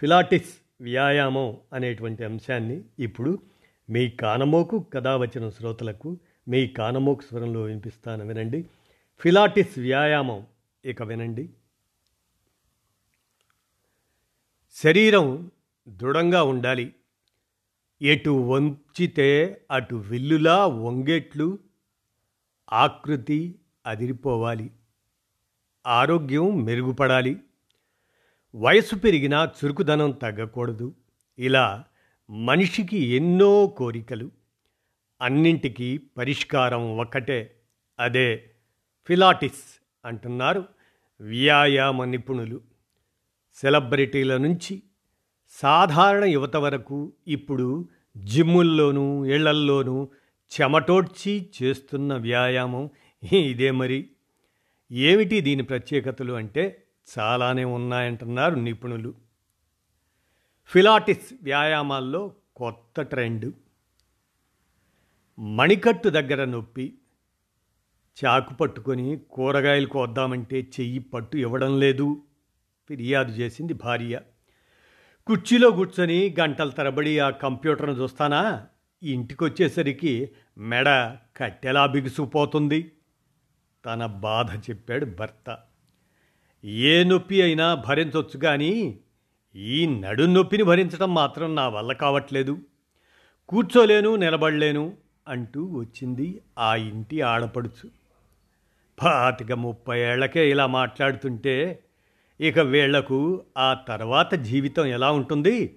Pilates వ్యాయామం అనేటువంటి అంశాన్ని ఇప్పుడు మీ కానమోకు కథా వచ్చిన శ్రోతలకు మీ కానమోకు స్వరంలో వినిపిస్తాను వినండి. ఫిలాటిస్ వ్యాయామం ఇక వినండి. శరీరం దృఢంగా ఉండాలి. ఎటు వంచితే అటు విల్లులా వంగేట్లు ఆకృతి అదిరిపోవాలి. ఆరోగ్యం మెరుగుపడాలి. వయసు పెరిగినా చురుకుదనం తగ్గకూడదు. ఇలా మనిషికి ఎన్నో కోరికలు అన్నింటికీ పరిష్కారం ఒక్కటే అదే ఫిలాటిస్ అంటున్నారు వ్యాయామ నిపుణులు. సెలబ్రిటీల నుంచి సాధారణ యువత వరకు ఇప్పుడు జిమ్ముల్లోనూ ఇళ్ళల్లోనూ చెమటోడ్చి చేస్తున్న వ్యాయామం. ఇదే మరి. ఏమిటి దీని ప్రత్యేకతలు అంటే చాలానే ఉన్నాయంటున్నారు నిపుణులు. ఫిలాటిస్ వ్యాయామాల్లో కొత్త ట్రెండ్. మణికట్టు దగ్గర నొప్పి. చాకు పట్టుకొని కూరగాయలు కోద్దామంటే చెయ్యి పట్టు ఇవ్వడం లేదు. ఫిర్యాదు చేసింది భార్య. కుర్చీలో కూర్చొని గంటల తరబడి ఆ కంప్యూటర్ను చూస్తానా? ఇంటికి వచ్చేసరికి మెడ కట్టెలా బిగుసుకుపోతుంది? తన బాధ చెప్పాడు భర్త. ఏ నొప్పి అయినా భరించవచ్చు కానీ ఈ నడు నొప్పిని భరించడం మాత్రం నా వల్ల కావట్లేదు. కూర్చోలేను నిలబడలేను అంటూ వచ్చింది ఆ ఇంటి ఆడపడుచు. పాతిక ముప్పై ఏళ్ళకే ఇలా మాట్లాడుతుంటే ఇక వీళ్ళకు ఆ తర్వాత జీవితం ఎలా ఉంటుంది?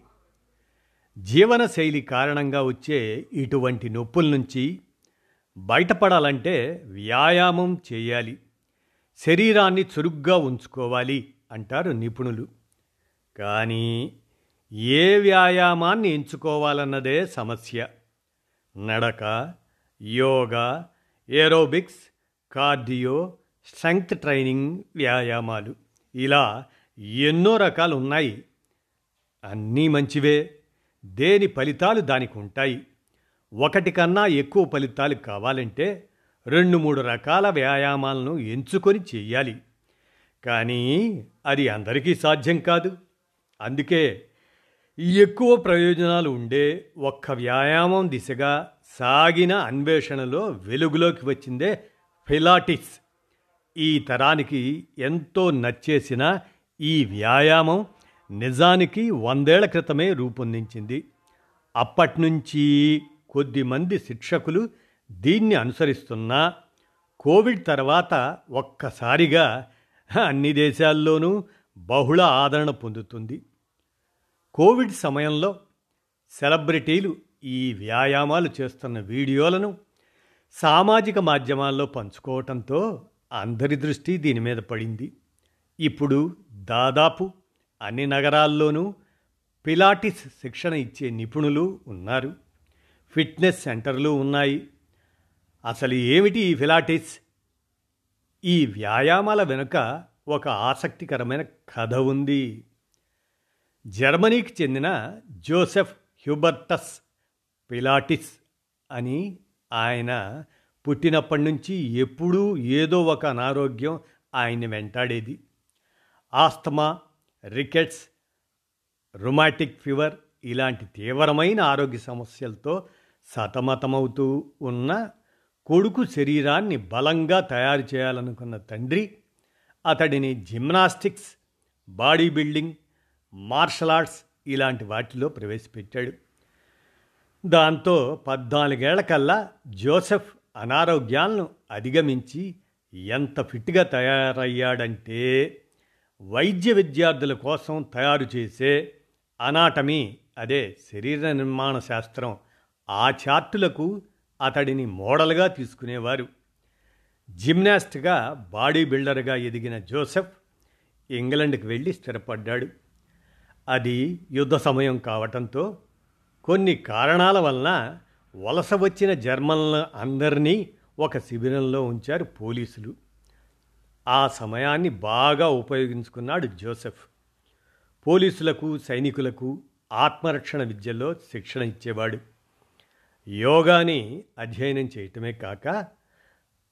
జీవనశైలి కారణంగా వచ్చే ఇటువంటి నొప్పుల నుంచి బయటపడాలంటే వ్యాయామం చేయాలి. శరీరాన్ని చురుగ్గా ఉంచుకోవాలి అంటారు నిపుణులు. కానీ ఏ వ్యాయామాన్ని ఎంచుకోవాలన్నదే సమస్య. నడక yoga aerobics cardio strength training వ్యాయామాలు. ఇలా ఎన్నో రకాలు ఉన్నాయి అన్నీ మంచివే. దేని ఫలితాలు దానికి ఉంటాయి ఒకటి కన్నా ఎక్కువ ఫలితాలు కావాలంటే రెండు మూడు రకాల వ్యాయామాలను ఎంచుకొని చెయ్యాలి. కానీ అది అందరికీ సాధ్యం కాదు. అందుకే ఎక్కువ ప్రయోజనాలు ఉండే ఒక్క వ్యాయామం దిశగా సాగిన అన్వేషణలో వెలుగులోకి వచ్చిందే ఫిలాటిస్ ఈ తరానికి ఎంతో నచ్చేసిన ఈ వ్యాయామం నిజానికి వందేళ్ళ క్రితమే రూపొందించింది. అప్పటినుంచి కొద్దిమంది శిక్షకులు దీన్ని అనుసరిస్తున్నా కోవిడ్ తర్వాత ఒక్కసారిగా అన్ని దేశాల్లోనూ బహుళ ఆదరణ పొందుతుంది. కోవిడ్ సమయంలో సెలబ్రిటీలు ఈ వ్యాయామాలు చేస్తున్న వీడియోలను సామాజిక మాధ్యమాల్లో పంచుకోవటంతో అందరి దృష్టి దీని మీద పడింది. ఇప్పుడు దాదాపు అన్ని నగరాల్లోనూ పిలాటిస్ శిక్షణ ఇచ్చే నిపుణులు ఉన్నారు. ఫిట్నెస్ సెంటర్లు ఉన్నాయి. అసలు ఏమిటి ఈ ఫిలాటిస్? ఈ వ్యాయామాల వెనుక ఒక ఆసక్తికరమైన కథ ఉంది. జర్మనీకి చెందిన జోసెఫ్ హ్యూబర్టస్ పిలాటిస్ అని ఆయన పుట్టినప్పటి నుంచి ఎప్పుడూ ఏదో ఒక అనారోగ్యం ఆయన్ని వెంటాడేది. ఆస్తమా రికెట్స్ రుమాటిక్ ఫీవర్ ఇలాంటి తీవ్రమైన ఆరోగ్య సమస్యలతో సతమతమవుతూ ఉన్న కొడుకు శరీరాన్ని బలంగా తయారు చేయాలనుకున్న తండ్రి అతడిని gymnastics body building martial arts ఇలాంటి వాటిలో ప్రవేశపెట్టాడు. దాంతో పద్నాలుగేళ్ళ కల్లా జోసెఫ్ అనారోగ్యాలను అధిగమించి ఎంత ఫిట్గా తయారయ్యాడంటే వైద్య విద్యార్థుల కోసం తయారు చేసే అనాటమీ అదే శరీర నిర్మాణ శాస్త్రం ఆ చార్టులకు అతడిని మోడల్గా తీసుకునేవారు. జిమ్నాస్ట్గా బాడీ బిల్డర్గా ఎదిగిన జోసెఫ్ ఇంగ్లండ్కి వెళ్ళి స్థిరపడ్డాడు. అది యుద్ధ సమయం కావటంతో కొన్ని కారణాల వలన వలస వచ్చిన జర్మన్ల అందరినీ ఒక శిబిరంలో ఉంచారు పోలీసులు. ఆ సమయాన్ని బాగా ఉపయోగించుకున్నాడు జోసెఫ్. పోలీసులకు సైనికులకు ఆత్మరక్షణ విద్యలో శిక్షణ ఇచ్చేవాడు. యోగాని అధ్యయనం చేయటమే కాక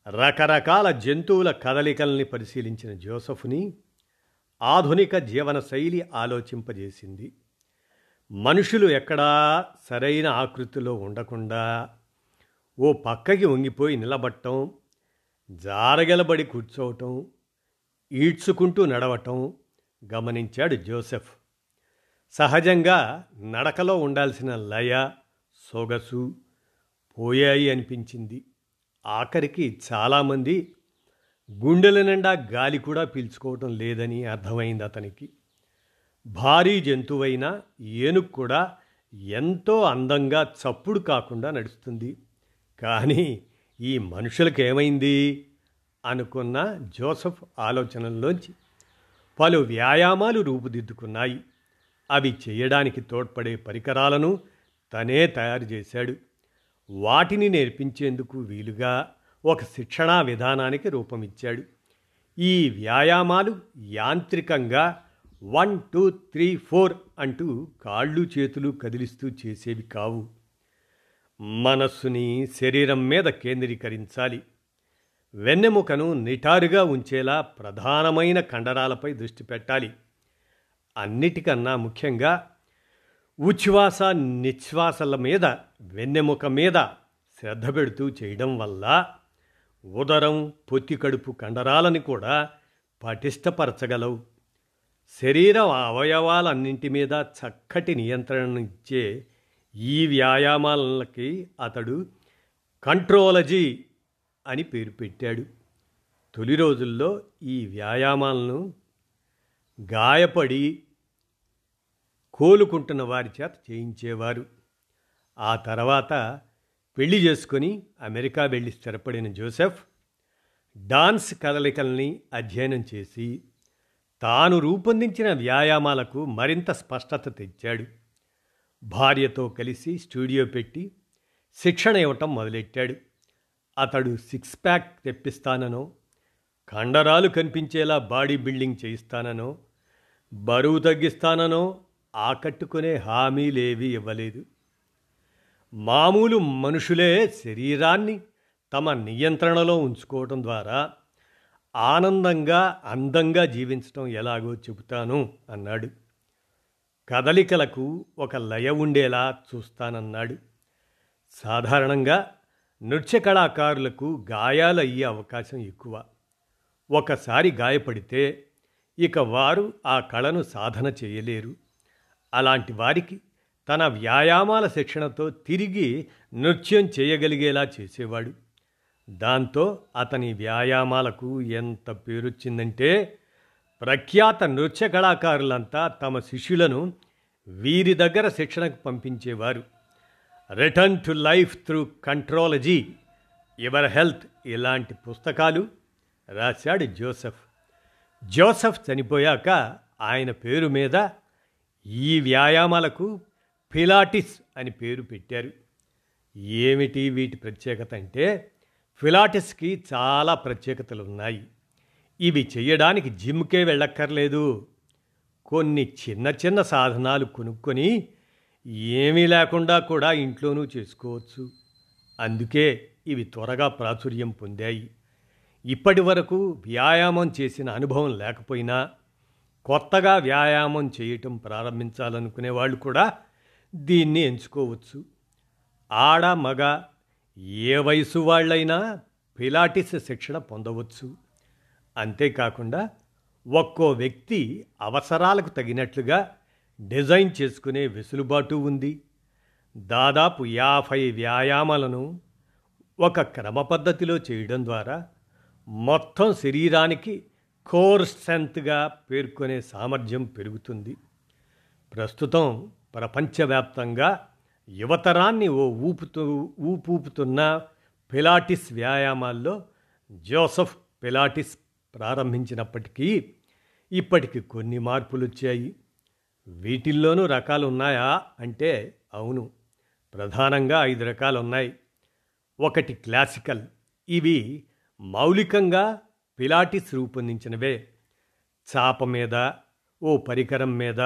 రకరకాల జంతువుల కదలికల్ని పరిశీలించిన జోసఫ్ని ఆధునిక జీవన శైలి ఆలోచింపజేసింది. మనుషులు ఎక్కడా సరైన ఆకృతిలో ఉండకుండా ఓ పక్కకి వంగిపోయి నిలబట్టం జారగలబడి కూర్చోవటం ఈడ్చుకుంటూ నడవటం గమనించాడు జోసెఫ్. సహజంగా నడకలో ఉండాల్సిన లయ సొగసు పోయాయి అనిపించింది. ఆఖరికి చాలామంది గుండెల నిండా గాలి కూడా పీల్చుకోవటం లేదని అర్థమైంది అతనికి. భారీ జంతువైన ఏనుగు కూడా ఎంతో అందంగా చప్పుడు కాకుండా నడుస్తుంది. కానీ ఈ మనుషులకేమైంది? అనుకున్న జోసఫ్ ఆలోచనల్లోంచి పలు వ్యాయామాలు రూపుదిద్దుకున్నాయి. అవి చేయడానికి తోడ్పడే పరికరాలను తనే తయారు చేశాడు. వాటిని నేర్పించేందుకు వీలుగా ఒక శిక్షణా విధానానికి రూపమిచ్చాడు. ఈ వ్యాయామాలు యాంత్రికంగా వన్ టూ త్రీ ఫోర్ అంటూ కాళ్ళు చేతులు కదిలిస్తూ చేసేవి కావు. మనస్సుని శరీరం మీద కేంద్రీకరించాలి. వెన్నెముకను నిటారుగా ఉంచేలా ప్రధానమైన కండరాలపై దృష్టి పెట్టాలి. అన్నిటికన్నా ముఖ్యంగా ఉచ్ఛ్వాస నిశ్వాసల మీద వెన్నెముక మీద శ్రద్ధ పెడుతూ చేయడం వల్ల ఉదరం పొత్తి కడుపు కండరాలని కూడా పటిష్టపరచగలవు. శరీర అవయవాలన్నింటి మీద చక్కటి నియంత్రణ ఇచ్చే ఈ వ్యాయామాలకి అతడు కంట్రోలజీ అని పేరు పెట్టాడు. తొలి రోజుల్లో ఈ వ్యాయామాలను గాయపడి కోలుకుంటున్న వారి చేత చేయించేవారు. ఆ తర్వాత పెళ్ళి చేసుకొని అమెరికా వెళ్ళి స్థిరపడిన జోసెఫ్ డాన్స్ కదలికల్ని అధ్యయనం చేసి తాను రూపొందించిన వ్యాయామాలకు మరింత స్పష్టత తెచ్చాడు. భార్యతో కలిసి స్టూడియో పెట్టి శిక్షణ ఇవ్వటం మొదలెట్టాడు. అతడు సిక్స్ ప్యాక్ తెప్పిస్తాననో కండరాలు కనిపించేలా బాడీ బిల్డింగ్ చేయిస్తాననో బరువు తగ్గిస్తాననో ఆకట్టుకునే హామీలేవి ఇవ్వలేదు. మామూలు మనుషులే శరీరాన్ని తమ నియంత్రణలో ఉంచుకోవటం ద్వారా ఆనందంగా అందంగా జీవించటం ఎలాగో చెబుతాను అన్నాడు. కదలికలకు ఒక లయ ఉండేలా చూస్తానన్నాడు. సాధారణంగా నృత్య కళాకారులకు గాయాలు అయ్యే అవకాశం ఎక్కువ. ఒకసారి గాయపడితే ఇక వారు ఆ కళను సాధన చేయలేరు. అలాంటి వారికి తన వ్యాయామాల శిక్షణతో తిరిగి నృత్యం చేయగలిగేలా చేసేవాడు. దాంతో అతని వ్యాయామాలకు ఎంత పేరొచ్చిందంటే ప్రఖ్యాత నృత్య కళాకారులంతా తమ శిష్యులను వీరి దగ్గర శిక్షణకు పంపించేవారు. Return to life through contrology your health ఇలాంటి పుస్తకాలు రాశాడు జోసెఫ్. జోసెఫ్ చనిపోయాక ఆయన పేరు మీద ఈ వ్యాయామాలకు ఫిలాటిస్ అని పేరు పెట్టారు. ఏమిటి వీటి ప్రత్యేకత అంటే ఫిలాటిస్కి చాలా ప్రత్యేకతలు ఉన్నాయి ఇవి చేయడానికి జిమ్కే వెళ్ళక్కర్లేదు. కొన్ని చిన్న చిన్న సాధనాలు కొనుక్కొని ఏమీ లేకుండా కూడా ఇంట్లోనూ చేసుకోవచ్చు. అందుకే ఇవి త్వరగా ప్రాచుర్యం పొందాయి. ఇప్పటి వరకు వ్యాయామం చేసిన అనుభవం లేకపోయినా కొత్తగా వ్యాయామం చేయటం ప్రారంభించాలనుకునే వాళ్ళు కూడా దీన్ని ఎంచుకోవచ్చు. ఆడ మగ ఏ వయసు వాళ్ళైనా పిలాటిస్ శిక్షణ పొందవచ్చు. అంతేకాకుండా ఒక్కో వ్యక్తి అవసరాలకు తగినట్లుగా డిజైన్ చేసుకునే వెసులుబాటు ఉంది. దాదాపు యాభై వ్యాయామాలను ఒక క్రమ పద్ధతిలో చేయడం ద్వారా మొత్తం శరీరానికి కోర్ స్ట్రెంత్గా పేర్కొనే సామర్థ్యం పెరుగుతుంది. ప్రస్తుతం ప్రపంచవ్యాప్తంగా యువతరాన్ని ఓ ఊపుతూ ఊపూపుతున్న పిలాటిస్ వ్యాయామాల్లో జోసఫ్ పిలాటిస్ ప్రారంభించినప్పటికీ ఇప్పటికి కొన్ని మార్పులు వచ్చాయి వీటిల్లోనూ రకాలు ఉన్నాయా అంటే అవును ప్రధానంగా ఐదు రకాలు ఉన్నాయి ఒకటి క్లాసికల్ ఇవి మౌలికంగా పిలాటిస్ రూపొందించినవే. చాప మీద ఓ పరికరం మీద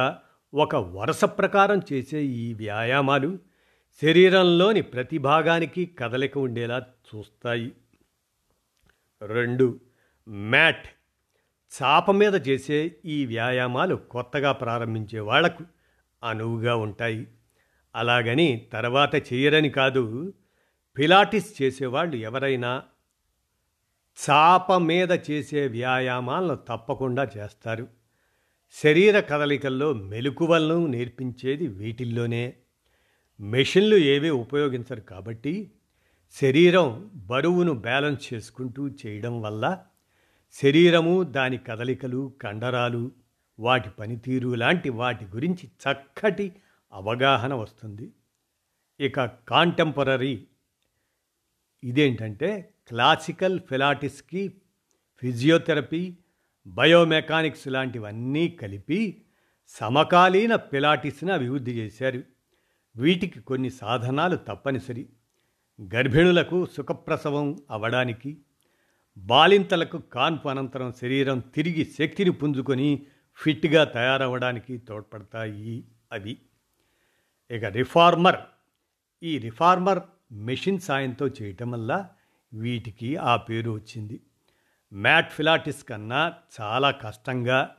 ఒక వరుస ప్రకారం చేసే ఈ వ్యాయామాలు శరీరంలోని ప్రతి భాగానికి కదలిక ఉండేలా చూస్తాయి. రెండు మ్యాట్. చాప మీద చేసే ఈ వ్యాయామాలు కొత్తగా ప్రారంభించే వాళ్ళకు అనువుగా ఉంటాయి. అలాగని తర్వాత చేయరని కాదు పిలాటిస్ చేసేవాళ్ళు ఎవరైనా చాప మీద చేసే వ్యాయామాలను తప్పకుండా చేస్తారు. శరీర కదలికల్లో మెలకువలను నేర్పించేది వీటిల్లోనే. మెషిన్లు ఏవీ ఉపయోగించరు కాబట్టి శరీరం బరువును బ్యాలెన్స్ చేసుకుంటూ చేయడం వల్ల శరీరము దాని కదలికలు కండరాలు వాటి పనితీరు లాంటి వాటి గురించి చక్కటి అవగాహన వస్తుంది. ఇక కాంటెంపరీ ఇదేంటంటే క్లాసికల్ ఫిలాటిస్కి ఫిజియోథెరపీ బయోమెకానిక్స్ లాంటివన్నీ కలిపి సమకాలీన పిలాటిస్ని అభివృద్ధి చేశారు. వీటికి కొన్ని సాధనాలు తప్పనిసరి. గర్భిణులకు సుఖప్రసవం అవడానికి బాలింతలకు కాన్పు అనంతరం శరీరం తిరిగి శక్తిని పుంజుకొని ఫిట్గా తయారవడానికి తోడ్పడతాయి అవి. ఇక రిఫార్మర్. ఈ రిఫార్మర్ మెషిన్ సాయంతో చేయటం వల్ల వీటికి ఆ పేరు వచ్చింది. మ్యాట్ ఫిలాటిస్ కన్నా చాలా కష్టంగా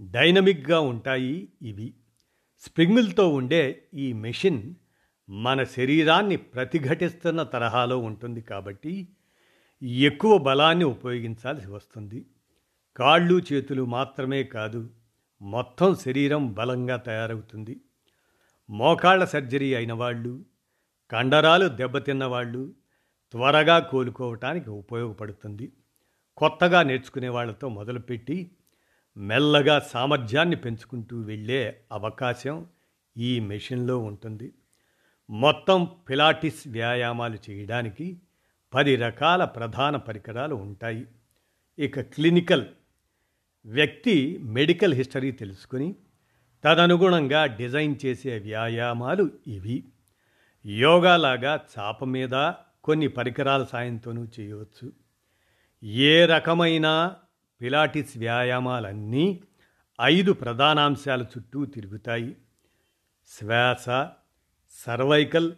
డైనమిక్గా ఉంటాయి ఇవి. స్ప్రింగులతో ఉండే ఈ మెషిన్ మన శరీరాన్ని ప్రతిఘటిస్తున్న తరహాలో ఉంటుంది కాబట్టి ఎక్కువ బలాన్ని ఉపయోగించాల్సి వస్తుంది. కాళ్ళు చేతులు మాత్రమే కాదు మొత్తం శరీరం బలంగా తయారవుతుంది. మోకాళ్ళ సర్జరీ అయిన వాళ్ళు కండరాలు దెబ్బతిన్న వాళ్ళు త్వరగా కోలుకోవటానికి ఉపయోగపడుతుంది. కొత్తగా నేర్చుకునే వాళ్ళతో మొదలుపెట్టి మెల్లగా సామర్థ్యాన్ని పెంచుకుంటూ వెళ్ళే అవకాశం ఈ మెషిన్లో ఉంటుంది. మొత్తం పిలాటిస్ వ్యాయామాలు చేయడానికి పది రకాల ప్రధాన పరికరాలు ఉంటాయి. ఇక క్లినికల్ వ్యక్తి మెడికల్ హిస్టరీ తెలుసుకుని తదనుగుణంగా డిజైన్ చేసే వ్యాయామాలు ఇవి. యోగాలాగా చాప మీద కొన్ని పరికరాల సాయంతోనూ చేయవచ్చు. ఏ రకమైన పిలాటిస్ వ్యాయామాలన్నీ ఐదు ప్రధానాంశాల చుట్టూ తిరుగుతాయి. శ్వాస సర్వైకల్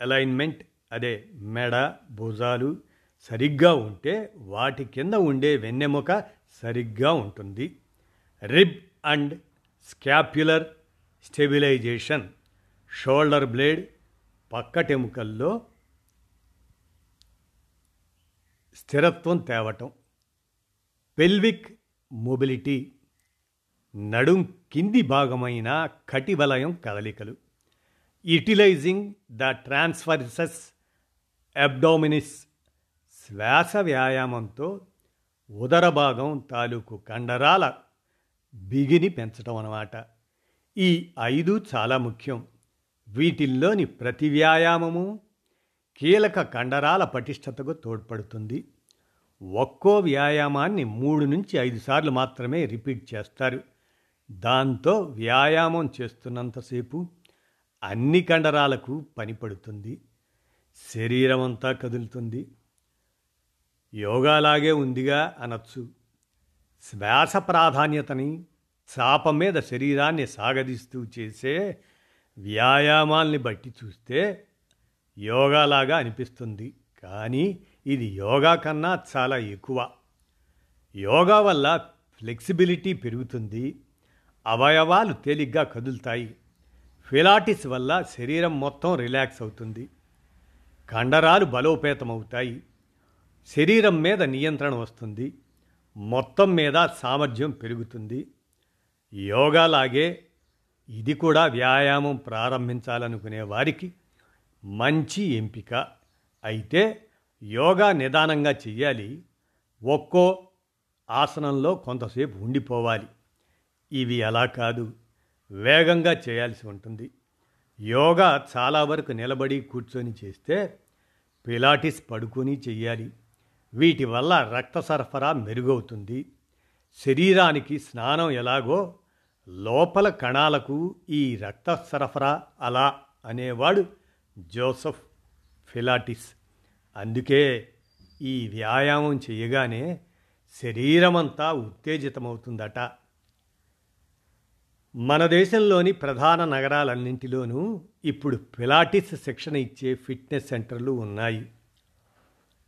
అలైన్మెంట్ అదే మెడ భుజాలు సరిగ్గా ఉంటే వాటి కింద ఉండే వెన్నెముక సరిగ్గా ఉంటుంది. Rib and scapular stabilisation shoulder blade పక్కటెముకల్లో స్థిరత్వం తేవటం. పెల్విక్ మొబిలిటీ నడుం కింది భాగమైన కటివలయం కదలికలు. యూటిలైజింగ్ ద ట్రాన్స్ఫర్సెస్ అబ్డోమినిస్ శ్వాస వ్యాయామంతో ఉదర భాగం తాలూకు కండరాల బిగిని పెంచడం అన్నమాట. ఈ ఐదు చాలా ముఖ్యం. వీటిల్లోని ప్రతి వ్యాయామము కీలక కండరాల పటిష్టతకు తోడ్పడుతుంది. ఒక్కో వ్యాయామాన్ని మూడు నుంచి ఐదు సార్లు మాత్రమే రిపీట్ చేస్తారు. దాంతో వ్యాయామం చేస్తున్నంతసేపు అన్ని కండరాలకు పనిపడుతుంది శరీరం అంతా కదులుతుంది. యోగాలాగే ఉందిగా అనొచ్చు. శ్వాస ప్రాధాన్యతని చాప మీద శరీరాన్ని సాగదీస్తూ చేసే వ్యాయామాల్ని బట్టి చూస్తే యోగాలాగా అనిపిస్తుంది. కానీ ఇది యోగా కన్నా చాలా ఎక్కువ. యోగా వల్ల ఫ్లెక్సిబిలిటీ పెరుగుతుంది అవయవాలు తేలిగ్గా కదులుతాయి ఫిలాటిస్ వల్ల శరీరం మొత్తం రిలాక్స్ అవుతుంది కండరాలు బలోపేతమవుతాయి శరీరం మీద నియంత్రణ వస్తుంది మొత్తం మీద సామర్థ్యం పెరుగుతుంది. యోగాలాగే ఇది కూడా వ్యాయామం ప్రారంభించాలనుకునే వారికి మంచి ఎంపిక. అయితే యోగా నిదానంగా చెయ్యాలి. ఒక్కో ఆసనంలో కొంతసేపు ఉండిపోవాలి. ఇవి అలా కాదు. వేగంగా చేయాల్సి ఉంటుంది. యోగా చాలా వరకు నిలబడి కూర్చొని చేస్తే పిలాటిస్ పడుకొని చెయ్యాలి. వీటి వల్ల రక్త సరఫరా మెరుగవుతుంది. శరీరానికి స్నానం ఎలాగో లోపల కణాలకు ఈ రక్త సరఫరా అలా అనేవాడు జోసఫ్ ఫిలాటిస్. అందుకే ఈ వ్యాయామం చేయగానే శరీరమంతా ఉత్తేజితమవుతుందట. మన దేశంలోని ప్రధాన నగరాలన్నింటిలోనూ ఇప్పుడు పిలాటిస్ శిక్షణ ఇచ్చే ఫిట్నెస్ సెంటర్లు ఉన్నాయి.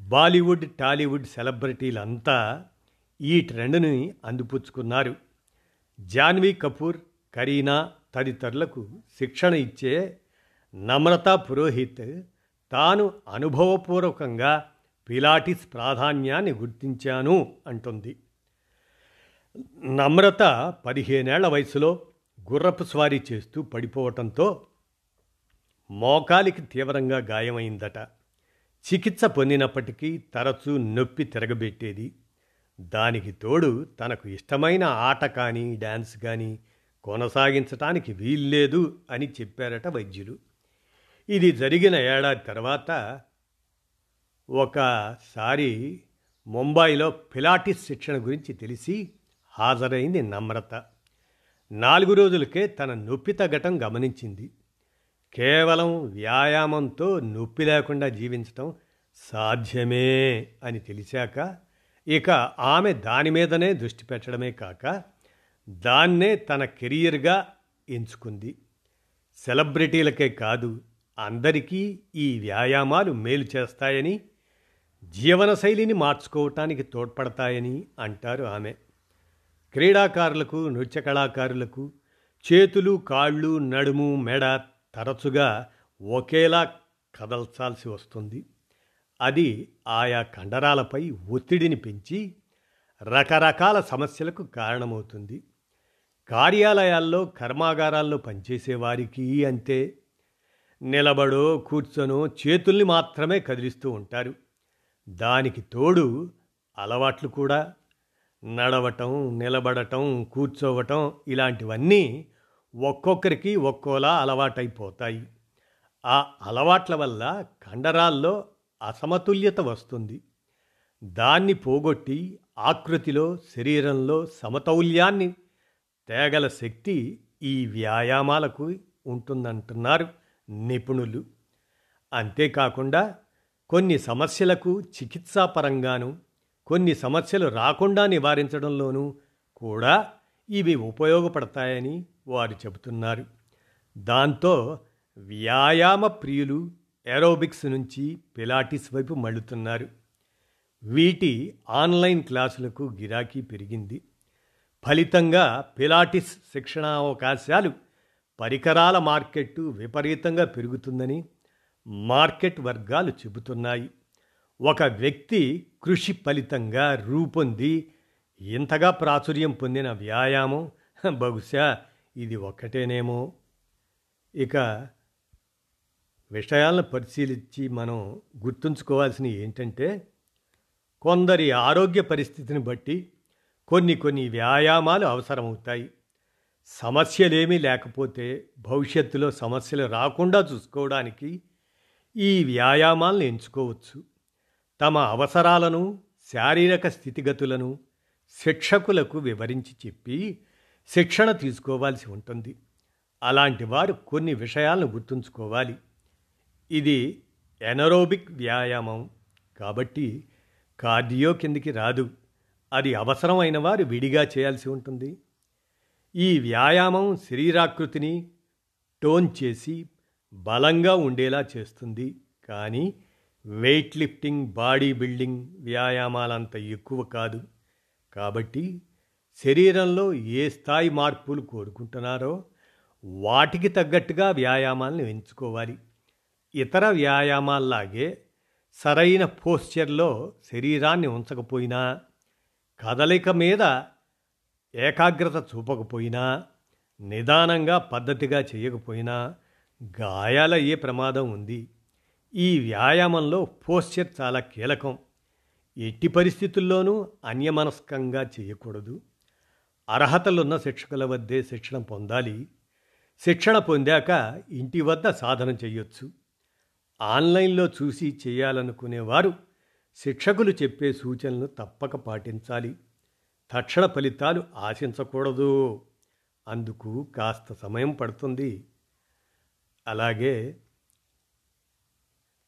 బాలీవుడ్ టాలీవుడ్ సెలబ్రిటీలంతా ఈ ట్రెండ్ని అందిపుచ్చుకున్నారు. జాన్వీ కపూర్ కరీనా తదితరులకు శిక్షణ ఇచ్చే నమ్రతా పురోహిత్ తాను అనుభవపూర్వకంగా పిలాటిస్ ప్రాధాన్యాన్ని గుర్తించాను అంటుంది. నమ్రత పదిహేనేళ్ళ వయసులో గుర్రపు స్వారీ చేస్తూ పడిపోవటంతో మోకాలికి తీవ్రంగా గాయమైందట. చికిత్స పొందినప్పటికీ తరచూ నొప్పి తిరగబెట్టేది. దానికి తోడు తనకు ఇష్టమైన ఆట కానీ డ్యాన్స్ కానీ కొనసాగించటానికి వీల్లేదు అని చెప్పారట వైద్యులు. ఇది జరిగిన ఏడాది తర్వాత ఒకసారి ముంబైలో పిలాటిస్ శిక్షణ గురించి తెలిసి హాజరైంది నమ్రత. నాలుగు రోజులకే తన నొప్పి తగ్గటం గమనించింది. కేవలం వ్యాయామంతో నొప్పి లేకుండా జీవించటం సాధ్యమే అని తెలిసాక ఇక ఆమె దాని మీదనే దృష్టి పెట్టడమే కాక దాన్నే తన కెరియర్గా ఎంచుకుంది. సెలబ్రిటీలకే కాదు అందరికీ ఈ వ్యాయామాలు మేలు చేస్తాయని జీవనశైలిని మార్చుకోవటానికి తోడ్పడతాయని అంటారు ఆమె. క్రీడాకారులకు నృత్య కళాకారులకు చేతులు కాళ్ళు నడుము మెడ తరచుగా ఒకేలా కదల్చాల్సి వస్తుంది. అది ఆయా కండరాలపై ఒత్తిడిని పెంచి రకరకాల సమస్యలకు కారణమవుతుంది. కార్యాలయాల్లో కర్మాగారాల్లో పనిచేసే వారికి అంతే. నిలబడో కూర్చొనో చేతుల్ని మాత్రమే కదిలిస్తూ ఉంటారు. దానికి తోడు అలవాట్లు కూడా. నడవటం నిలబడటం కూర్చోవటం ఇలాంటివన్నీ ఒక్కొక్కరికి ఒక్కోలా అలవాటైపోతాయి. ఆ అలవాట్ల వల్ల కండరాల్లో అసమతుల్యత వస్తుంది. దాన్ని పోగొట్టి ఆకృతిలో శరీరంలో సమతౌల్యాన్ని తేగల శక్తి ఈ వ్యాయామాలకు ఉంటుందంటున్నారు. నిపుణులు. అంతేకాకుండా కొన్ని సమస్యలకు చికిత్సాపరంగాను కొన్ని సమస్యలు రాకుండా నివారించడంలోనూ కూడా ఇవి ఉపయోగపడతాయని వారు చెబుతున్నారు. దాంతో వ్యాయామ ప్రియులు ఏరోబిక్స్ నుంచి పిలాటిస్ వైపు మళ్ళుతున్నారు. వీటి ఆన్లైన్ క్లాసులకు గిరాకీ పెరిగింది. ఫలితంగా పిలాటిస్ శిక్షణ అవకాశాలు పరికరాల మార్కెట్టు విపరీతంగా పెరుగుతుందని మార్కెట్ వర్గాలు చెబుతున్నాయి. ఒక వ్యక్తి కృషి ఫలితంగా రూపొంది ఇంతగా ప్రాచుర్యం పొందిన వ్యాయామం బహుశా ఇది ఒక్కటేనేమో. ఇక విషయాలను పరిశీలించి మనం గుర్తుంచుకోవాల్సినవి ఏంటంటే కొందరి ఆరోగ్య పరిస్థితిని బట్టి కొన్ని కొన్ని వ్యాయామాలు అవసరమవుతాయి. సమస్యలేమీ లేకపోతే భవిష్యత్తులో సమస్యలు రాకుండా చూసుకోవడానికి ఈ వ్యాయామాలను ఎంచుకోవచ్చు. తమ అవసరాలను శారీరక స్థితిగతులను శిక్షకులకు వివరించి చెప్పి శిక్షణ తీసుకోవాల్సి ఉంటుంది. అలాంటి వారు కొన్ని విషయాలను గుర్తుంచుకోవాలి. ఇది ఎనరోబిక్ వ్యాయామం కాబట్టి కార్డియో కిందికి రాదు. అది అవసరమైన వారు విడిగా చేయాల్సి ఉంటుంది. ఈ వ్యాయామం శరీరాకృతిని టోన్ చేసి బలంగా ఉండేలా చేస్తుంది. కానీ వెయిట్ లిఫ్టింగ్ బాడీ బిల్డింగ్ వ్యాయామాలంత ఎక్కువ కాదు. కాబట్టి శరీరంలో ఏ స్థాయి మార్పులు కోరుకుంటున్నారో వాటికి తగ్గట్టుగా వ్యాయామాలను ఎంచుకోవాలి. ఇతర వ్యాయామాల్లాగే సరైన పోస్చర్లో శరీరాన్ని ఉంచకపోయినా కదలిక మీద ఏకాగ్రత చూపకపోయినా నిదానంగా పద్ధతిగా చేయకపోయినా గాయాలయ్యే ప్రమాదం ఉంది? ఈ వ్యాయామంలో పోస్చర్ చాలా కీలకం. ఎట్టి పరిస్థితుల్లోనూ అన్యమనస్కంగా చేయకూడదు. అర్హతలున్న శిక్షకుల వద్దే శిక్షణ పొందాలి. శిక్షణ పొందాక ఇంటి వద్ద సాధన చేయొచ్చు ఆన్లైన్లో చూసి చేయాలనుకునేవారు శిక్షకులు చెప్పే సూచనలు తప్పక పాటించాలి. తక్షణ ఫలితాలు ఆశించకూడదు. అందుకు కాస్త సమయం పడుతుంది. అలాగే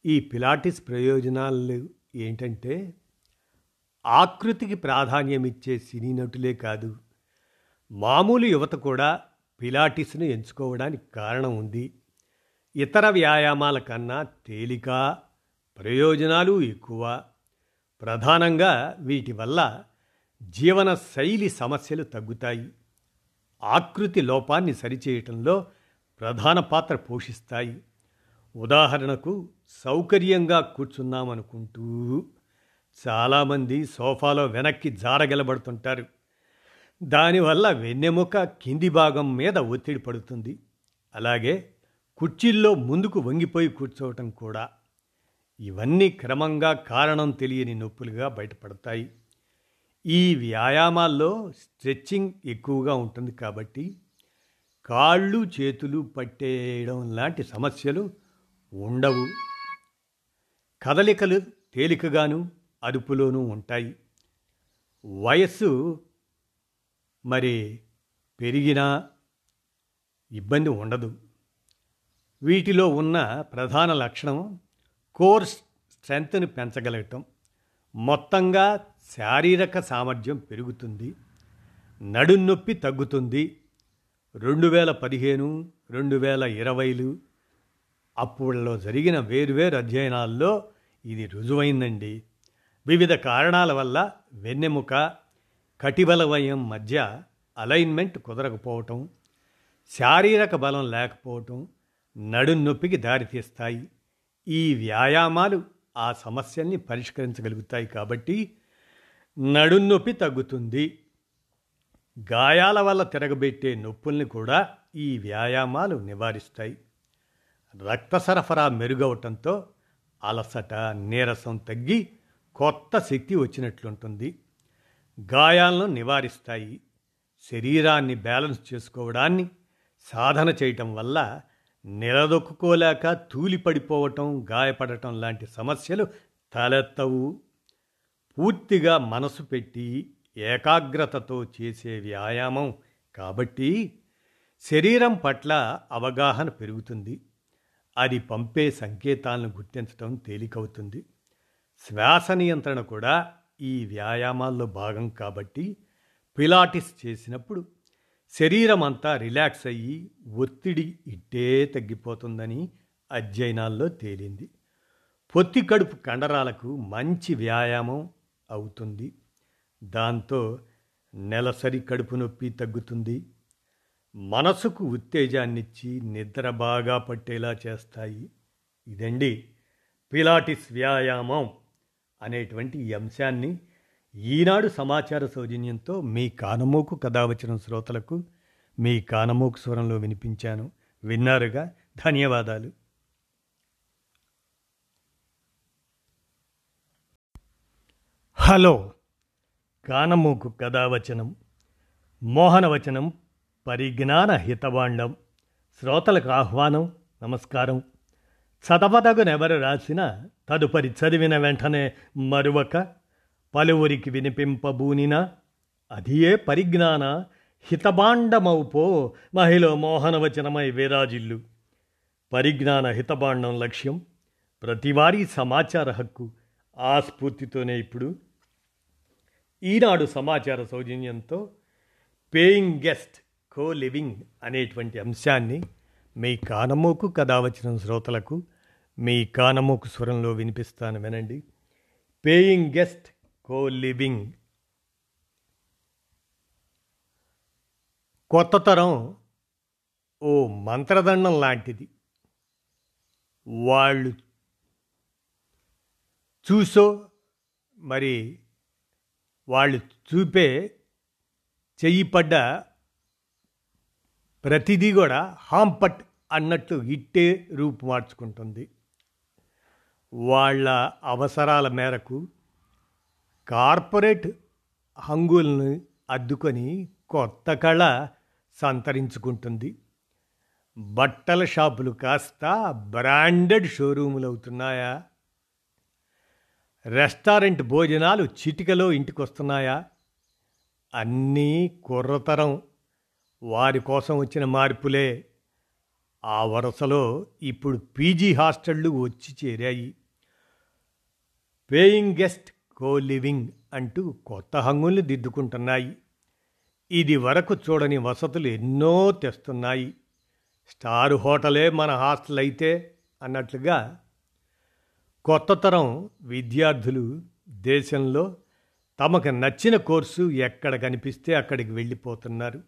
ఈ పిలాటిస్ ప్రయోజనాలు ఏంటంటే ఆకృతికి ప్రాధాన్యం ఇచ్చే సినీ నటులే కాదు మామూలు యువత కూడా పిలాటిస్ను ఎంచుకోవడానికి కారణం ఉంది. ఇతర వ్యాయామాల కన్నా తేలిక ప్రయోజనాలు ఎక్కువ. ప్రధానంగా వీటి వల్ల జీవన శైలి సమస్యలు తగ్గుతాయి. ఆకృతి లోపాన్ని సరిచేయటంలో ప్రధాన పాత్ర పోషిస్తాయి. ఉదాహరణకు సౌకర్యంగా కూర్చున్నామనుకుంటూ చాలామంది సోఫాలో వెనక్కి జారగలబడుతుంటారు. దానివల్ల వెన్నెముక కింది భాగం మీద ఒత్తిడి పడుతుంది. అలాగే కుర్చీల్లో ముందుకు వంగిపోయి కూర్చోవటం కూడా. ఇవన్నీ క్రమంగా కారణం తెలియని నొప్పులుగా బయటపడతాయి. ఈ వ్యాయామాల్లో స్ట్రెచ్చింగ్ ఎక్కువగా ఉంటుంది కాబట్టి కాళ్ళు చేతులు పట్టేయడం లాంటి సమస్యలు ఉండవు. కదలికలు తేలికగాను అదుపులోనూ ఉంటాయి. వయస్సు మరి పెరిగినా ఇబ్బంది ఉండదు. వీటిలో ఉన్న ప్రధాన లక్షణం కోర్ స్ట్రెంగ్త్ని పెంచగలగటం. మొత్తంగా శారీరక సామర్థ్యం పెరుగుతుంది నడున్నొప్పి తగ్గుతుంది. రెండు వేల పదిహేను రెండు వేల ఇరవైలు అప్పుడులో జరిగిన వేరువేరు అధ్యయనాల్లో ఇది రుజువైందండి. వివిధ కారణాల వల్ల వెన్నెముక కటిబలవయం మధ్య అలైన్మెంట్ కుదరకపోవటం శారీరక బలం లేకపోవటం నడున్నొప్పికి దారితీస్తాయి. ఈ వ్యాయామాలు ఆ సమస్యల్ని పరిష్కరించగలుగుతాయి కాబట్టి నడున్నొప్పి తగ్గుతుంది. గాయాల వల్ల తిరగబెట్టే నొప్పుల్ని కూడా ఈ వ్యాయామాలు నివారిస్తాయి. రక్త సరఫరా మెరుగవటంతో అలసట నీరసం తగ్గి కొత్త శక్తి వచ్చినట్లుంటుంది. గాయాలను నివారిస్తాయి. శరీరాన్ని బ్యాలెన్స్ చేసుకోవడాన్ని సాధన చేయటం వల్ల నిలదొక్కుకోలేక తూలిపడిపోవటం గాయపడటం లాంటి సమస్యలు తలెత్తవు. పూర్తిగా మనసు పెట్టి ఏకాగ్రతతో చేసే వ్యాయామం కాబట్టి శరీరం పట్ల అవగాహన పెరుగుతుంది. అది పంపే సంకేతాలను గుర్తించడం తేలికవుతుంది. శ్వాస నియంత్రణ కూడా ఈ వ్యాయామాల్లో భాగం కాబట్టి పిలాటిస్ చేసినప్పుడు శరీరం అంతా రిలాక్స్ అయ్యి ఒత్తిడి ఇట్టే తగ్గిపోతుందని అధ్యయనాల్లో తేలింది. పొత్తి కడుపు కండరాలకు మంచి వ్యాయామం అవుతుంది. దాంతో నెలసరి కడుపు నొప్పి తగ్గుతుంది. మనసుకు ఉత్తేజాన్నిచ్చి నిద్ర బాగా పట్టేలా చేస్తాయి. ఇదండి పిలాటిస్ వ్యాయామం అనేటువంటి ఈ అంశాన్ని ఈనాడు సమాచార సౌజన్యంతో మీ కానమోకు కథావచనం శ్రోతలకు మీ కానమోకు స్వరంలో వినిపించాను. విన్నారుగా? ధన్యవాదాలు. హలో. కానమూకు కథావచనం మోహనవచనం పరిజ్ఞాన హితవాండం శ్రోతలకు ఆహ్వానం నమస్కారం. చదవదగునెవరు రాసిన తదుపరి చదివిన వెంటనే మరువక పలువురికి వినిపింపబూనినా అదియే పరిజ్ఞాన హితభాండమవుపో మహిళ మోహనవచనమై విరాజిల్లు. పరిజ్ఞాన హితబాండం లక్ష్యం ప్రతివారీ సమాచార హక్కు ఆ స్ఫూర్తితోనే ఇప్పుడు ఈనాడు సమాచార సౌజన్యంతో పేయింగ్ గెస్ట్ కో లివింగ్ అనేటువంటి అంశాన్ని మీ కానమోకు కథ వచ్చిన శ్రోతలకు మీ కానమోకు స్వరంలో వినిపిస్తాను వినండి. పేయింగ్ గెస్ట్ కో లివింగ్ కొత్త తరం ఓ మంత్రదండం లాంటిది. వాళ్ళు చూసో మరి వాళ్ళు చూపే చెయ్యి పడ్డ ప్రతిదీ కూడా హాంపట్ అన్నట్టు ఇట్టే రూపు మార్చుకుంటుంది. వాళ్ళ అవసరాల మేరకు కార్పొరేట్ హంగుల్ని అద్దుకొని కొత్త కళ సంతరించుకుంటుంది. బట్టల షాపులు కాస్త బ్రాండెడ్ షోరూములు అవుతున్నాయా రెస్టారెంట్ భోజనాలు చిటికలో ఇంటికొస్తున్నాయా? అన్నీ కుర్రతరం. వారి కోసం వచ్చిన మార్పులే. ఆ వరుసలో ఇప్పుడు పీజీ హాస్టళ్ళు వచ్చి చేరాయి. పేయింగ్ గెస్ట్ కో లివింగ్ అంటూ కొత్త హంగుల్ని దిద్దుకుంటున్నాయి. ఇది వరకు చూడని వసతులు ఎన్నో తెస్తున్నాయి. స్టార్ హోటలే మన హాస్టల్ అయితే అన్నట్లుగా కొత్త తరం విద్యార్థులు దేశంలో తమకు నచ్చిన కోర్సు ఎక్కడ కనిపిస్తే అక్కడికి వెళ్ళిపోతున్నారు.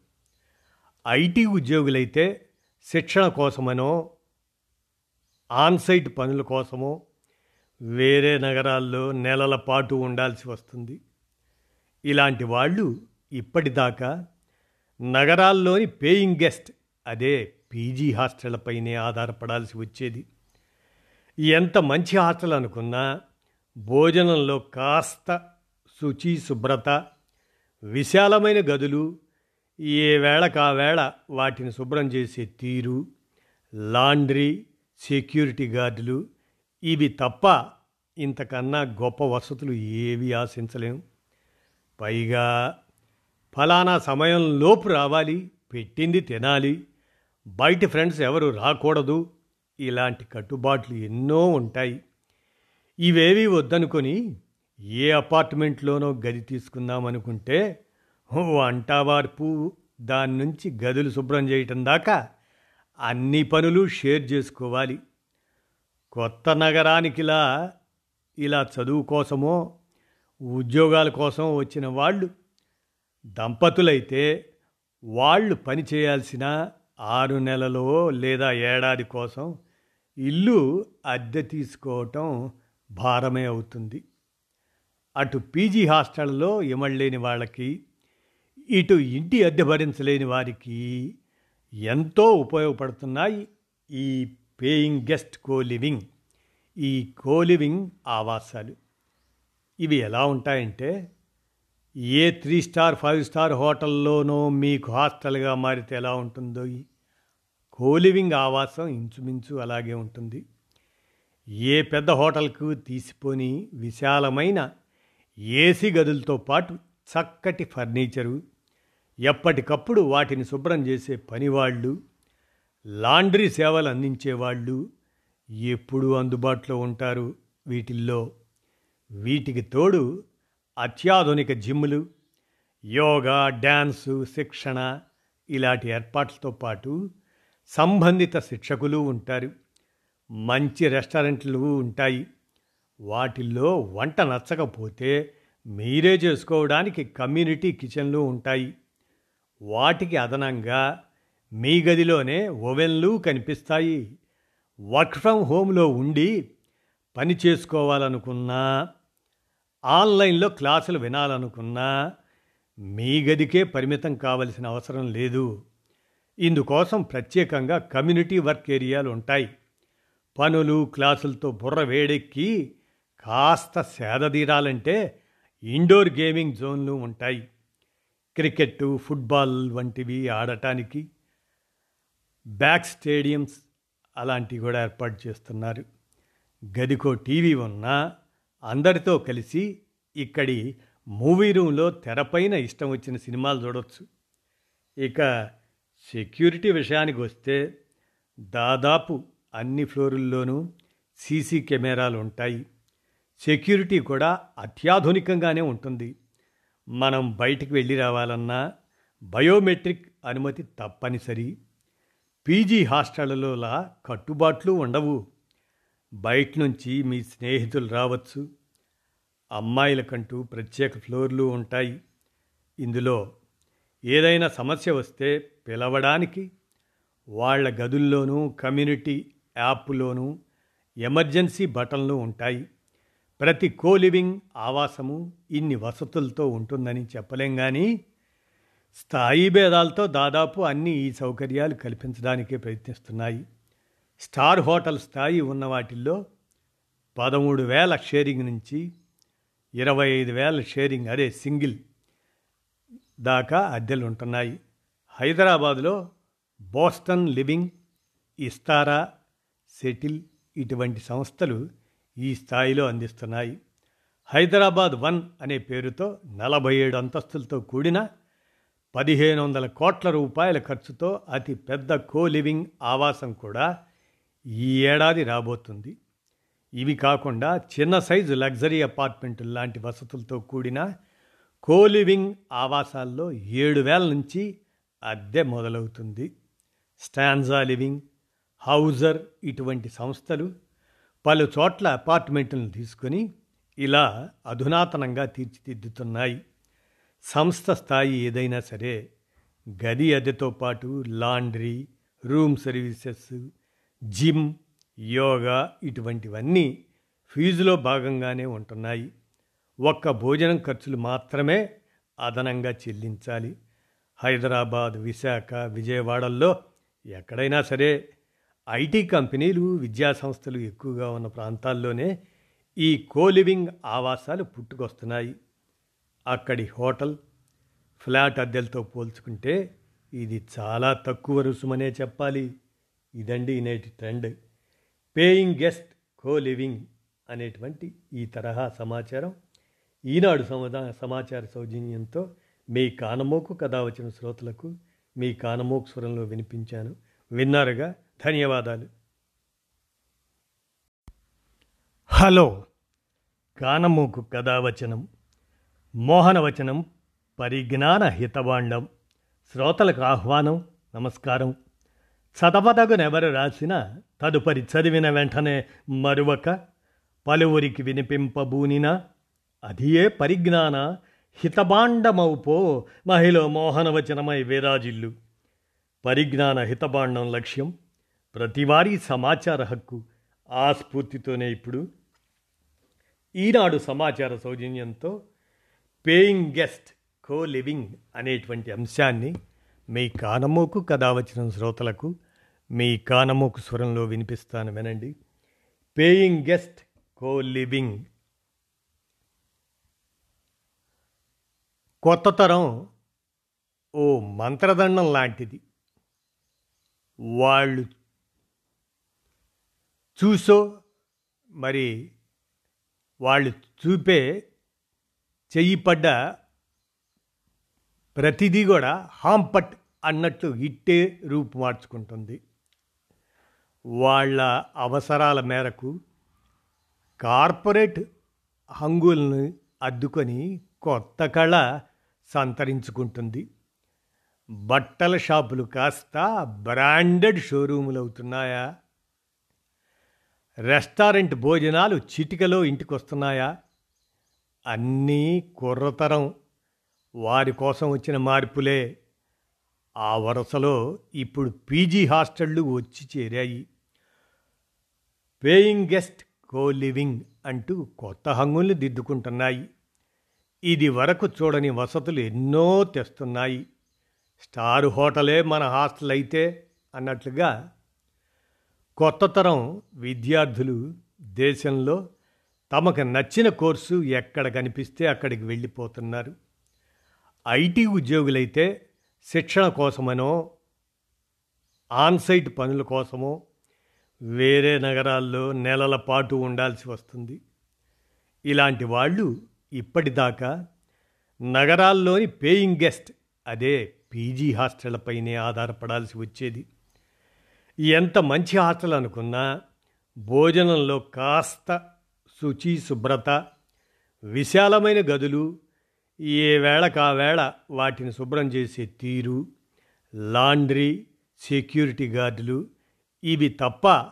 ఐటీ ఉద్యోగులైతే శిక్షణ కోసమనో ఆన్సైట్ పనుల కోసమో వేరే నగరాల్లో నెలల పాటు ఉండాల్సి వస్తుంది. ఇలాంటి వాళ్ళు ఇప్పటిదాకా నగరాల్లోని పేయింగ్ గెస్ట్ అదే పీజీ హాస్టళ్ళపైనే ఆధారపడాల్సి వచ్చేది. ఎంత మంచి ఆటలు అనుకున్నా భోజనంలో కాస్త శుచి శుభ్రత విశాలమైన గదులు ఏ వేళకావేళ వాటిని శుభ్రం చేసే తీరు లాండ్రీ సెక్యూరిటీ గార్డులు ఇవి తప్ప ఇంతకన్నా గొప్ప వసతులు ఏవి ఆశించలేము పైగా ఫలానా సమయంలోపు రావాలి పెట్టింది తినాలి బయట ఫ్రెండ్స్ ఎవరు రాకూడదు ఇలాంటి కట్టుబాట్లు ఎన్నో ఉంటాయి. ఇవేవి వద్దనుకొని ఏ అపార్ట్మెంట్లోనో గది తీసుకుందామనుకుంటే వంటవార్పు దాని నుంచి గదులు శుభ్రం చేయటం దాకా అన్ని పనులు షేర్ చేసుకోవాలి. కొత్త నగరానికిలా ఇలా చదువు కోసమో ఉద్యోగాల కోసం వచ్చిన వాళ్ళు దంపతులైతే వాళ్ళు పని చేయాల్సిన ఆరు నెలలో లేదా ఏడాది కోసం ఇల్లు అద్దె తీసుకోవటం భారమే అవుతుంది. అటు పీజీ హాస్టల్లో ఇమళ్ళలేని వాళ్ళకి ఇటు ఇంటి అద్దె భరించలేని వారికి ఎంతో ఉపయోగపడుతున్నాయి ఈ పేయింగ్ గెస్ట్ కో లివింగ్ ఈ కోలివింగ్ ఆవాసాలు. ఇవి ఎలా ఉంటాయంటే A three star five star హోటల్లోనో మీకు హాస్టల్గా మారితే ఎలా ఉంటుందో ఈ కోలివింగ్ ఆవాసం ఇంచుమించు అలాగే ఉంటుంది. ఏ పెద్ద హోటల్కు తీసిపోని విశాలమైన ఏసీ గదులతో పాటు చక్కటి ఫర్నిచరు ఎప్పటికప్పుడు వాటిని శుభ్రం చేసే పనివాళ్ళు లాండ్రీ సేవలు అందించేవాళ్ళు ఎప్పుడూ అందుబాటులో ఉంటారు వీటిల్లో. వీటికి తోడు అత్యాధునిక జిమ్లు యోగా డ్యాన్సు శిక్షణ ఇలాంటి ఏర్పాట్లతో పాటు సంబంధిత శిక్షకులు ఉంటారు. మంచి రెస్టారెంట్లు ఉంటాయి. వాటిల్లో వంట నచ్చకపోతే మీరే చేసుకోవడానికి కమ్యూనిటీ కిచెన్లు ఉంటాయి. వాటికి అదనంగా మీ గదిలోనే ఓవెన్లు కనిపిస్తాయి. వర్క్ ఫ్రమ్ హోమ్లో ఉండి పని చేసుకోవాలనుకున్నా ఆన్లైన్లో క్లాసులు వినాలనుకున్నా మీ గదికే పరిమితం కావలసిన అవసరం లేదు. ఇందుకోసం ప్రత్యేకంగా కమ్యూనిటీ వర్క్ ఏరియాలు ఉంటాయి. పనులు క్లాసులతో బుర్ర వేడెక్కి కాస్త సేదదీరాలంటే ఇండోర్ గేమింగ్ జోన్లు ఉంటాయి. క్రికెట్ ఫుట్బాల్ వంటివి ఆడటానికి బ్యాక్ స్టేడియంస్ అలాంటివి కూడా ఏర్పాటు చేస్తున్నారు. గదికో టీవీ ఉన్నా అందరితో కలిసి ఇక్కడి మూవీ రూమ్లో తెరపైన ఇష్టం వచ్చిన సినిమాలు చూడవచ్చు ఇక సెక్యూరిటీ విషయానికి వస్తే దాదాపు అన్ని ఫ్లోరుల్లోనూ సీసీ కెమెరాలు ఉంటాయి. సెక్యూరిటీ కూడా అత్యాధునికంగానే ఉంటుంది. మనం బయటికి వెళ్ళి రావాలన్నా బయోమెట్రిక్ అనుమతి తప్పనిసరి. పీజీ హాస్టళ్ళలోలా కట్టుబాట్లు ఉండవు. బయట నుంచి మీ స్నేహితులు రావచ్చు. అమ్మాయిలకంటూ ప్రత్యేక ఫ్లోర్లు ఉంటాయి. ఇందులో ఏదైనా సమస్య వస్తే పిలవడానికి వాళ్ళ గదుల్లోనూ కమ్యూనిటీ యాప్లోనూ ఎమర్జెన్సీ బటన్లు ఉంటాయి. ప్రతి కోలివింగ్ ఆవాసము ఇన్ని వసతులతో ఉంటుందని చెప్పలేం కానీ స్థాయి భేదాలతో దాదాపు అన్ని ఈ సౌకర్యాలు కల్పించడానికే ప్రయత్నిస్తున్నాయి. స్టార్ హోటల్ స్థాయి ఉన్న వాటిల్లో పదమూడు వేల షేరింగ్ నుంచి ఇరవై ఐదు వేల షేరింగ్ అదే సింగిల్ దాకా అద్దెలు ఉంటున్నాయి హైదరాబాదులో బోస్టన్ లివింగ్ ఇస్తారా సెటిల్ ఇటువంటి సంస్థలు ఈ స్థాయిలో అందిస్తున్నాయి. హైదరాబాద్ వన్ అనే పేరుతో నలభై ఏడు అంతస్తులతో కూడిన పదిహేను వందల కోట్ల రూపాయల ఖర్చుతో అతి పెద్ద కో లివింగ్ ఆవాసం కూడా ఈ ఏడాది రాబోతుంది. ఇవి కాకుండా చిన్న సైజు లగ్జరీ అపార్ట్మెంట్ లాంటి వసతులతో కూడిన కో లివింగ్ ఆవాసాల్లో ఏడు వేల నుంచి అద్దె మొదలవుతుంది. స్టాన్జా లివింగ్ హౌజర్ ఇటువంటి సంస్థలు పలు చోట్ల అపార్ట్మెంట్లను తీసుకొని ఇలా అధునాతనంగా తీర్చిదిద్దుతున్నాయి. సంస్థ స్థాయి ఏదైనా సరే గది అద్దెతో పాటు laundry room services gym yoga ఇటువంటివన్నీ ఫీజులో భాగంగానే ఉంటున్నాయి. ఒక్క భోజనం ఖర్చులు మాత్రమే అదనంగా చెల్లించాలి. హైదరాబాద్ విశాఖ విజయవాడల్లో ఎక్కడైనా సరే ఐటీ కంపెనీలు విద్యాసంస్థలు ఎక్కువగా ఉన్న ప్రాంతాల్లోనే ఈ కోలివింగ్ ఆవాసాలు పుట్టుకొస్తున్నాయి. అక్కడి హోటల్ ఫ్లాట్ అద్దెలతో పోల్చుకుంటే ఇది చాలా తక్కువ రుసుమనే చెప్పాలి. ఇదండి నేటి trend. Paying guest co living అనేటువంటి ఈ తరహా సమాచారం. ఈనాడు సమా సమాచార సౌజన్యంతో మీ కానమోకు కథ వచ్చిన శ్రోతలకు మీ కానమోకు స్వరంలో వినిపించాను. విన్నారుగా? ధన్యవాదాలు. హలో. కానమోకు కథావచనం మోహనవచనం పరిజ్ఞాన హితవాండం. శ్రోతలకు ఆహ్వానం నమస్కారం. చదవదగునెవరు రాసిన తదుపరి చదివిన వెంటనే మరువక పలువురికి వినిపింపబూనిన అదియే పరిజ్ఞాన హితబాండమౌపో మహిళ మోహనవచనమై వేరాజిల్లు. పరిజ్ఞాన హితబాండం లక్ష్యం ప్రతివారీ సమాచార హక్కు ఆ స్ఫూర్తితోనే ఇప్పుడు. ఈనాడు సమాచార సౌజన్యంతో పేయింగ్ గెస్ట్ కో లివింగ్ అనేటువంటి అంశాన్ని మీ కానమోకు కథ వచ్చిన శ్రోతలకు మీ కానమోకు స్వరంలో వినిపిస్తాను వినండి. పేయింగ్ గెస్ట్ కో లివింగ్ కొత్త తరం ఓ మంత్రదండం లాంటిది. వాళ్ళు చూసో మరి వాళ్ళు చూపే చెయ్యి పడ్డ ప్రతిదీ కూడా హాంపట్ అన్నట్టు ఇట్టే రూపు మార్చుకుంటుంది. వాళ్ళ అవసరాల మేరకు కార్పొరేట్ హంగుల్ని అద్దుకొని కొత్త కళ సంతరించుకుంటుంది. బట్టల షాపులు కాస్త బ్రాండెడ్ షోరూములు అవుతున్నాయా? రెస్టారెంట్ భోజనాలు చిటికలో ఇంటికి వస్తున్నాయా అన్నీ కుర్రతరం. వారి కోసం వచ్చిన మార్పులే. ఆ వరుసలో ఇప్పుడు పీజీ హాస్టళ్ళు వచ్చి చేరాయి. పేయింగ్ గెస్ట్ కో లివింగ్ అంటూ కొత్త హంగుల్ని దిద్దుకుంటున్నాయి. ఇది వరకు చూడని వసతులు ఎన్నో తెస్తున్నాయి. స్టార్ హోటలే మన హాస్టల్ అయితే అన్నట్లుగా కొత్త తరం విద్యార్థులు దేశంలో తమకు నచ్చిన కోర్సు ఎక్కడ కనిపిస్తే అక్కడికి వెళ్ళిపోతున్నారు. ఐటీ ఉద్యోగులైతే శిక్షణ కోసమనో ఆన్సైట్ పనుల కోసమో వేరే నగరాల్లో నెలల పాటు ఉండాల్సి వస్తుంది. ఇలాంటి వాళ్ళు ఇప్పటిదాకా నగరాల్లోని పేయింగ్ గెస్ట్ అదే పీజీ హాస్టళ్ళపైనే ఆధారపడాల్సి వచ్చేది. ఎంత మంచి హాస్టల్ అనుకున్నా భోజనంలో కాస్త శుచి శుభ్రత విశాలమైన గదులు ఏ వేళకావేళ వాటిని శుభ్రం చేసే తీరు లాండ్రీ సెక్యూరిటీ గార్డులు ఇవి తప్ప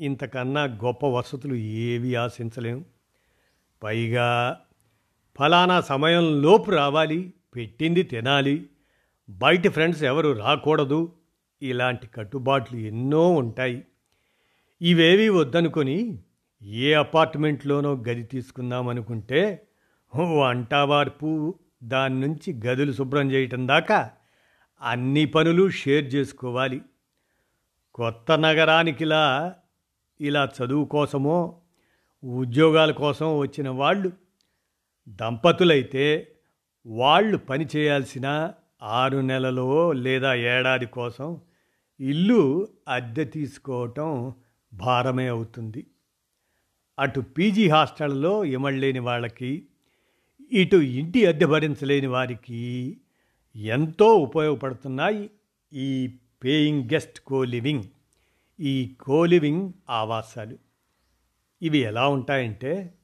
ఇంతకన్నా గొప్ప వసతులు ఏవి ఆశించలేము పైగా ఫలానా సమయం లోపు రావాలి పెట్టింది తినాలి. బయట ఫ్రెండ్స్ ఎవరు రాకూడదు. ఇలాంటి కట్టుబాట్లు ఎన్నో ఉంటాయి. ఇవేవి వద్దనుకొని ఏ అపార్ట్మెంట్లోనో గది తీసుకుందామనుకుంటే వంటవార్పు దాని నుంచి గదులు శుభ్రం చేయటం దాకా అన్ని పనులు షేర్ చేసుకోవాలి. కొత్త నగరానికిలా ఇలా చదువు కోసమో ఉద్యోగాల కోసం వచ్చిన వాళ్ళు దంపతులైతే వాళ్ళు పని చేయాల్సిన ఆరు నెలలో లేదా ఏడాది కోసం ఇల్లు అద్దె తీసుకోవటం భారమే అవుతుంది. అటు పీజీ హాస్టల్లో ఇమళ్ళలేని వాళ్ళకి ఇటు ఇంటి అద్దె భరించలేని వారికి ఎంతో ఉపయోగపడుతున్నాయి ఈ పేయింగ్ గెస్ట్ కోలివింగ్ ఈ కోలివింగ్ ఆవాసాలు. ఇవి ఎలా ఉంటాయంటే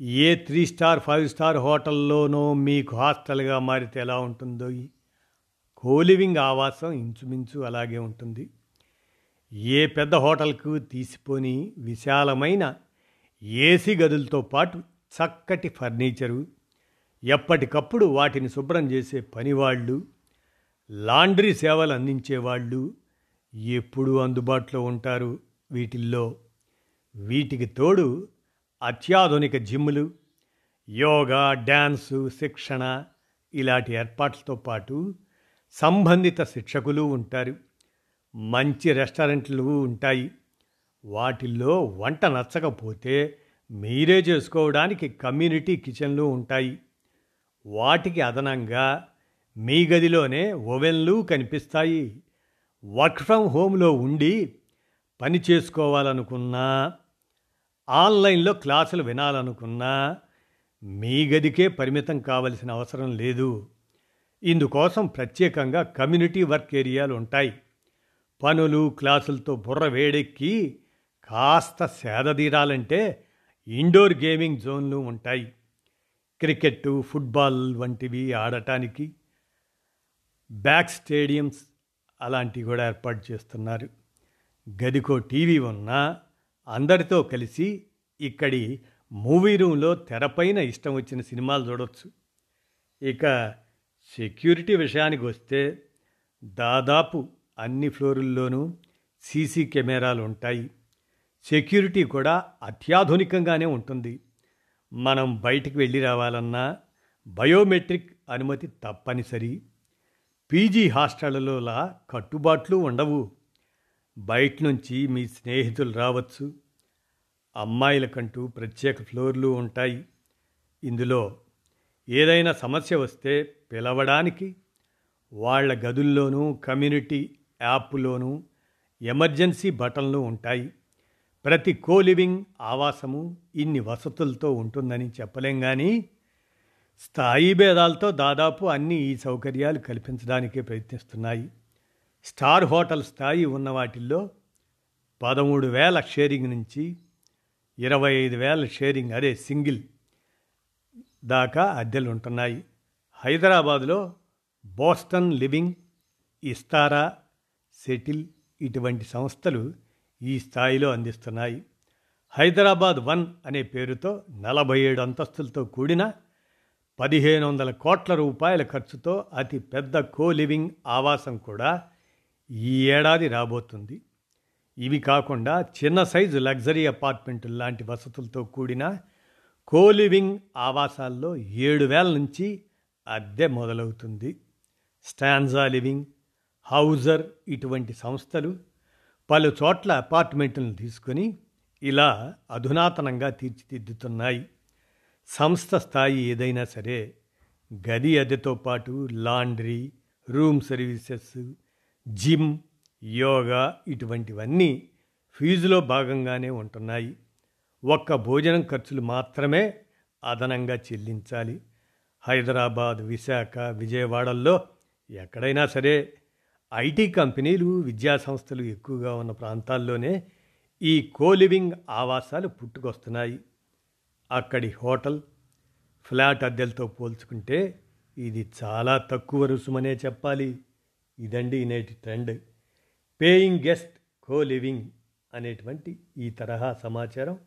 A three star five star హోటల్లోనో మీకు హాస్టల్గా మారితే ఎలా ఉంటుందో ఈ కోలివింగ్ ఆవాసం ఇంచుమించు అలాగే ఉంటుంది. ఏ పెద్ద హోటల్కు తీసిపోని విశాలమైన ఏసీ గదులతో పాటు చక్కటి ఫర్నిచరు ఎప్పటికప్పుడు వాటిని శుభ్రం చేసే పనివాళ్ళు లాండ్రీ సేవలు అందించేవాళ్ళు ఎప్పుడూ అందుబాటులో ఉంటారు వీటిల్లో. వీటికి తోడు అత్యాధునిక జిమ్లు యోగా డ్యాన్సు శిక్షణ ఇలాంటి ఏర్పాట్లతో పాటు సంబంధిత శిక్షకులు ఉంటారు. మంచి రెస్టారెంట్లు ఉంటాయి. వాటిల్లో వంట నచ్చకపోతే మీరే చేసుకోవడానికి కమ్యూనిటీ కిచెన్లు ఉంటాయి. వాటికి అదనంగా మీ గదిలోనే ఓవెన్లు కనిపిస్తాయి. వర్క్ ఫ్రమ్ హోమ్లో ఉండి పని చేసుకోవాలనుకున్నా ఆన్లైన్లో క్లాసులు వినాలనుకున్నా మీ గదికే పరిమితం కావలసిన అవసరం లేదు. ఇందుకోసం ప్రత్యేకంగా కమ్యూనిటీ వర్క్ ఏరియాలు ఉంటాయి. పనులు క్లాసులతో బుర్ర వేడెక్కి కాస్త సేదదీరాలంటే ఇండోర్ గేమింగ్ జోన్లు ఉంటాయి. క్రికెట్ ఫుట్బాల్ వంటివి ఆడటానికి బ్యాక్ స్టేడియంస్ అలాంటివి కూడా ఏర్పాటు చేస్తున్నారు. గదికో టీవీ ఉన్నా అందరితో కలిసి ఇక్కడి మూవీ రూమ్లో తెరపైన ఇష్టం వచ్చిన సినిమాలు చూడవచ్చు ఇక సెక్యూరిటీ విషయానికి వస్తే దాదాపు అన్ని ఫ్లోరుల్లోనూ సీసీ కెమెరాలు ఉంటాయి. సెక్యూరిటీ కూడా అత్యాధునికంగానే ఉంటుంది. మనం బయటికి వెళ్ళి రావాలన్నా బయోమెట్రిక్ అనుమతి తప్పనిసరి. పీజీ హాస్టళ్ళలోలా కట్టుబాట్లు ఉండవు. బయట నుంచి మీ స్నేహితులు రావచ్చు. అమ్మాయిలకంటూ ప్రత్యేక ఫ్లోర్లు ఉంటాయి. ఇందులో ఏదైనా సమస్య వస్తే పిలవడానికి వాళ్ళ గదుల్లోనూ కమ్యూనిటీ యాప్లోనూ ఎమర్జెన్సీ బటన్లు ఉంటాయి. ప్రతి కోలివింగ్ ఆవాసము ఇన్ని వసతులతో ఉంటుందని చెప్పలేం కానీ స్థాయి భేదాలతో దాదాపు అన్ని ఈ సౌకర్యాలు కల్పించడానికే ప్రయత్నిస్తున్నాయి. స్టార్ హోటల్ స్థాయి ఉన్న వాటిల్లో పదమూడు వేల షేరింగ్ నుంచి ఇరవై ఐదు వేల షేరింగ్ అదే సింగిల్ దాకా అద్దెలు ఉంటున్నాయి హైదరాబాదులో బోస్టన్ లివింగ్ ఇస్తారా సెటిల్ ఇటువంటి సంస్థలు ఈ స్థాయిలో అందిస్తున్నాయి. హైదరాబాద్ వన్ అనే పేరుతో నలభై ఏడు అంతస్తులతో కూడిన పదిహేను వందల కోట్ల రూపాయల ఖర్చుతో అతి పెద్ద కో లివింగ్ ఆవాసం కూడా ఈ ఏడాది రాబోతుంది. ఇవి కాకుండా చిన్న సైజు లగ్జరీ అపార్ట్మెంట్ లాంటి వసతులతో కూడిన కోలివింగ్ ఆవాసాల్లో ఏడు వేల నుంచి అద్దె మొదలవుతుంది. స్టాన్జా లివింగ్ హౌజర్ ఇటువంటి సంస్థలు పలు చోట్ల అపార్ట్మెంట్లను తీసుకొని ఇలా అధునాతనంగా తీర్చిదిద్దుతున్నాయి. సంస్థ స్థాయి ఏదైనా సరే గది అద్దెతో పాటు laundry room services gym yoga ఇటువంటివన్నీ ఫీజులో భాగంగానే ఉంటున్నాయి. ఒక్క భోజనం ఖర్చులు మాత్రమే అదనంగా చెల్లించాలి. హైదరాబాద్ విశాఖ విజయవాడల్లో ఎక్కడైనా సరే ఐటీ కంపెనీలు విద్యాసంస్థలు ఎక్కువగా ఉన్న ప్రాంతాల్లోనే ఈ కోలివింగ్ ఆవాసాలు పుట్టుకొస్తున్నాయి. అక్కడి హోటల్ ఫ్లాట్ అద్దెలతో పోల్చుకుంటే ఇది చాలా తక్కువ రుసుమనే చెప్పాలి. ఇదండి నేటి trend. Paying guest co living అనేటువంటి ఈ తరహా సమాచారం.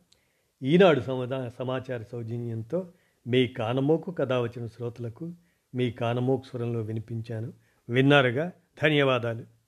ఈనాడు సమా సమాచార సౌజన్యంతో మీ కానమోకు కథ వచ్చిన శ్రోతలకు మీ కానమోకు స్వరంలో వినిపించాను. విన్నారుగా ధన్యవాదాలు.